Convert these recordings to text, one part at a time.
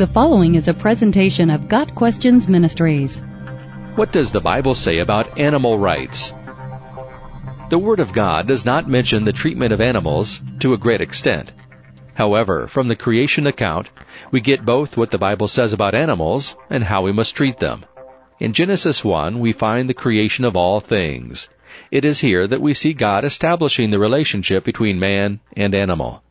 The following is a presentation of Got Questions Ministries. What does the Bible say about animal rights? The Word of God does not mention the treatment of animals to a great extent. However, from the creation account, we get both what the Bible says about animals and how we must treat them. In Genesis 1, we find the creation of all things. It is here that we see God establishing the relationship between man and animal.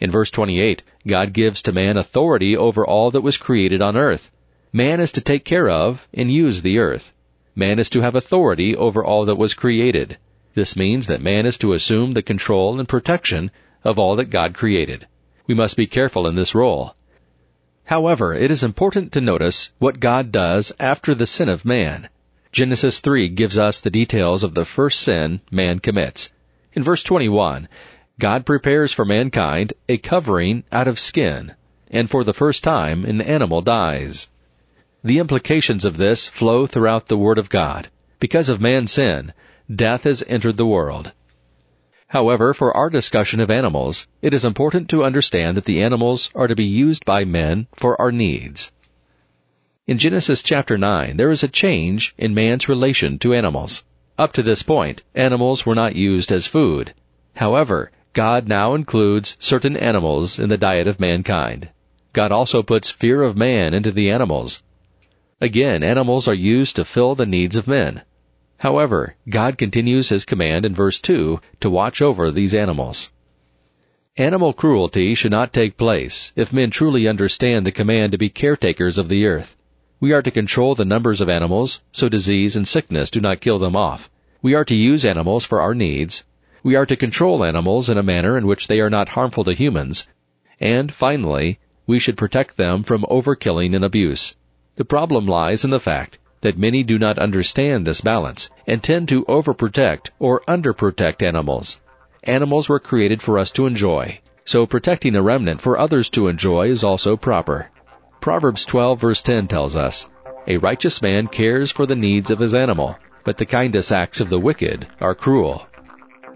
In verse 28, God gives to man authority over all that was created on earth. Man is to take care of and use the earth. Man is to have authority over all that was created. This means that man is to assume the control and protection of all that God created. We must be careful in this role. However, it is important to notice what God does after the sin of man. Genesis 3 gives us the details of the first sin man commits. In verse 21, God prepares for mankind a covering out of skin, and for the first time an animal dies. The implications of this flow throughout the Word of God. Because of man's sin, death has entered the world. However, for our discussion of animals, it is important to understand that the animals are to be used by men for our needs. In Genesis chapter 9, there is a change in man's relation to animals. Up to this point, animals were not used as food. However, God now includes certain animals in the diet of mankind. God also puts fear of man into the animals. Again, animals are used to fill the needs of men. However, God continues his command in verse 2 to watch over these animals. Animal cruelty should not take place if men truly understand the command to be caretakers of the earth. We are to control the numbers of animals so disease and sickness do not kill them off. We are to use animals for our needs we are to control animals in a manner in which they are not harmful to humans. And finally, we should protect them from overkilling and abuse. The problem lies in the fact that many do not understand this balance and tend to overprotect or underprotect animals. Animals were created for us to enjoy, so protecting a remnant for others to enjoy is also proper. Proverbs 12 verse 10 tells us, A righteous man cares for the needs of his animal, but the kindest acts of the wicked are cruel.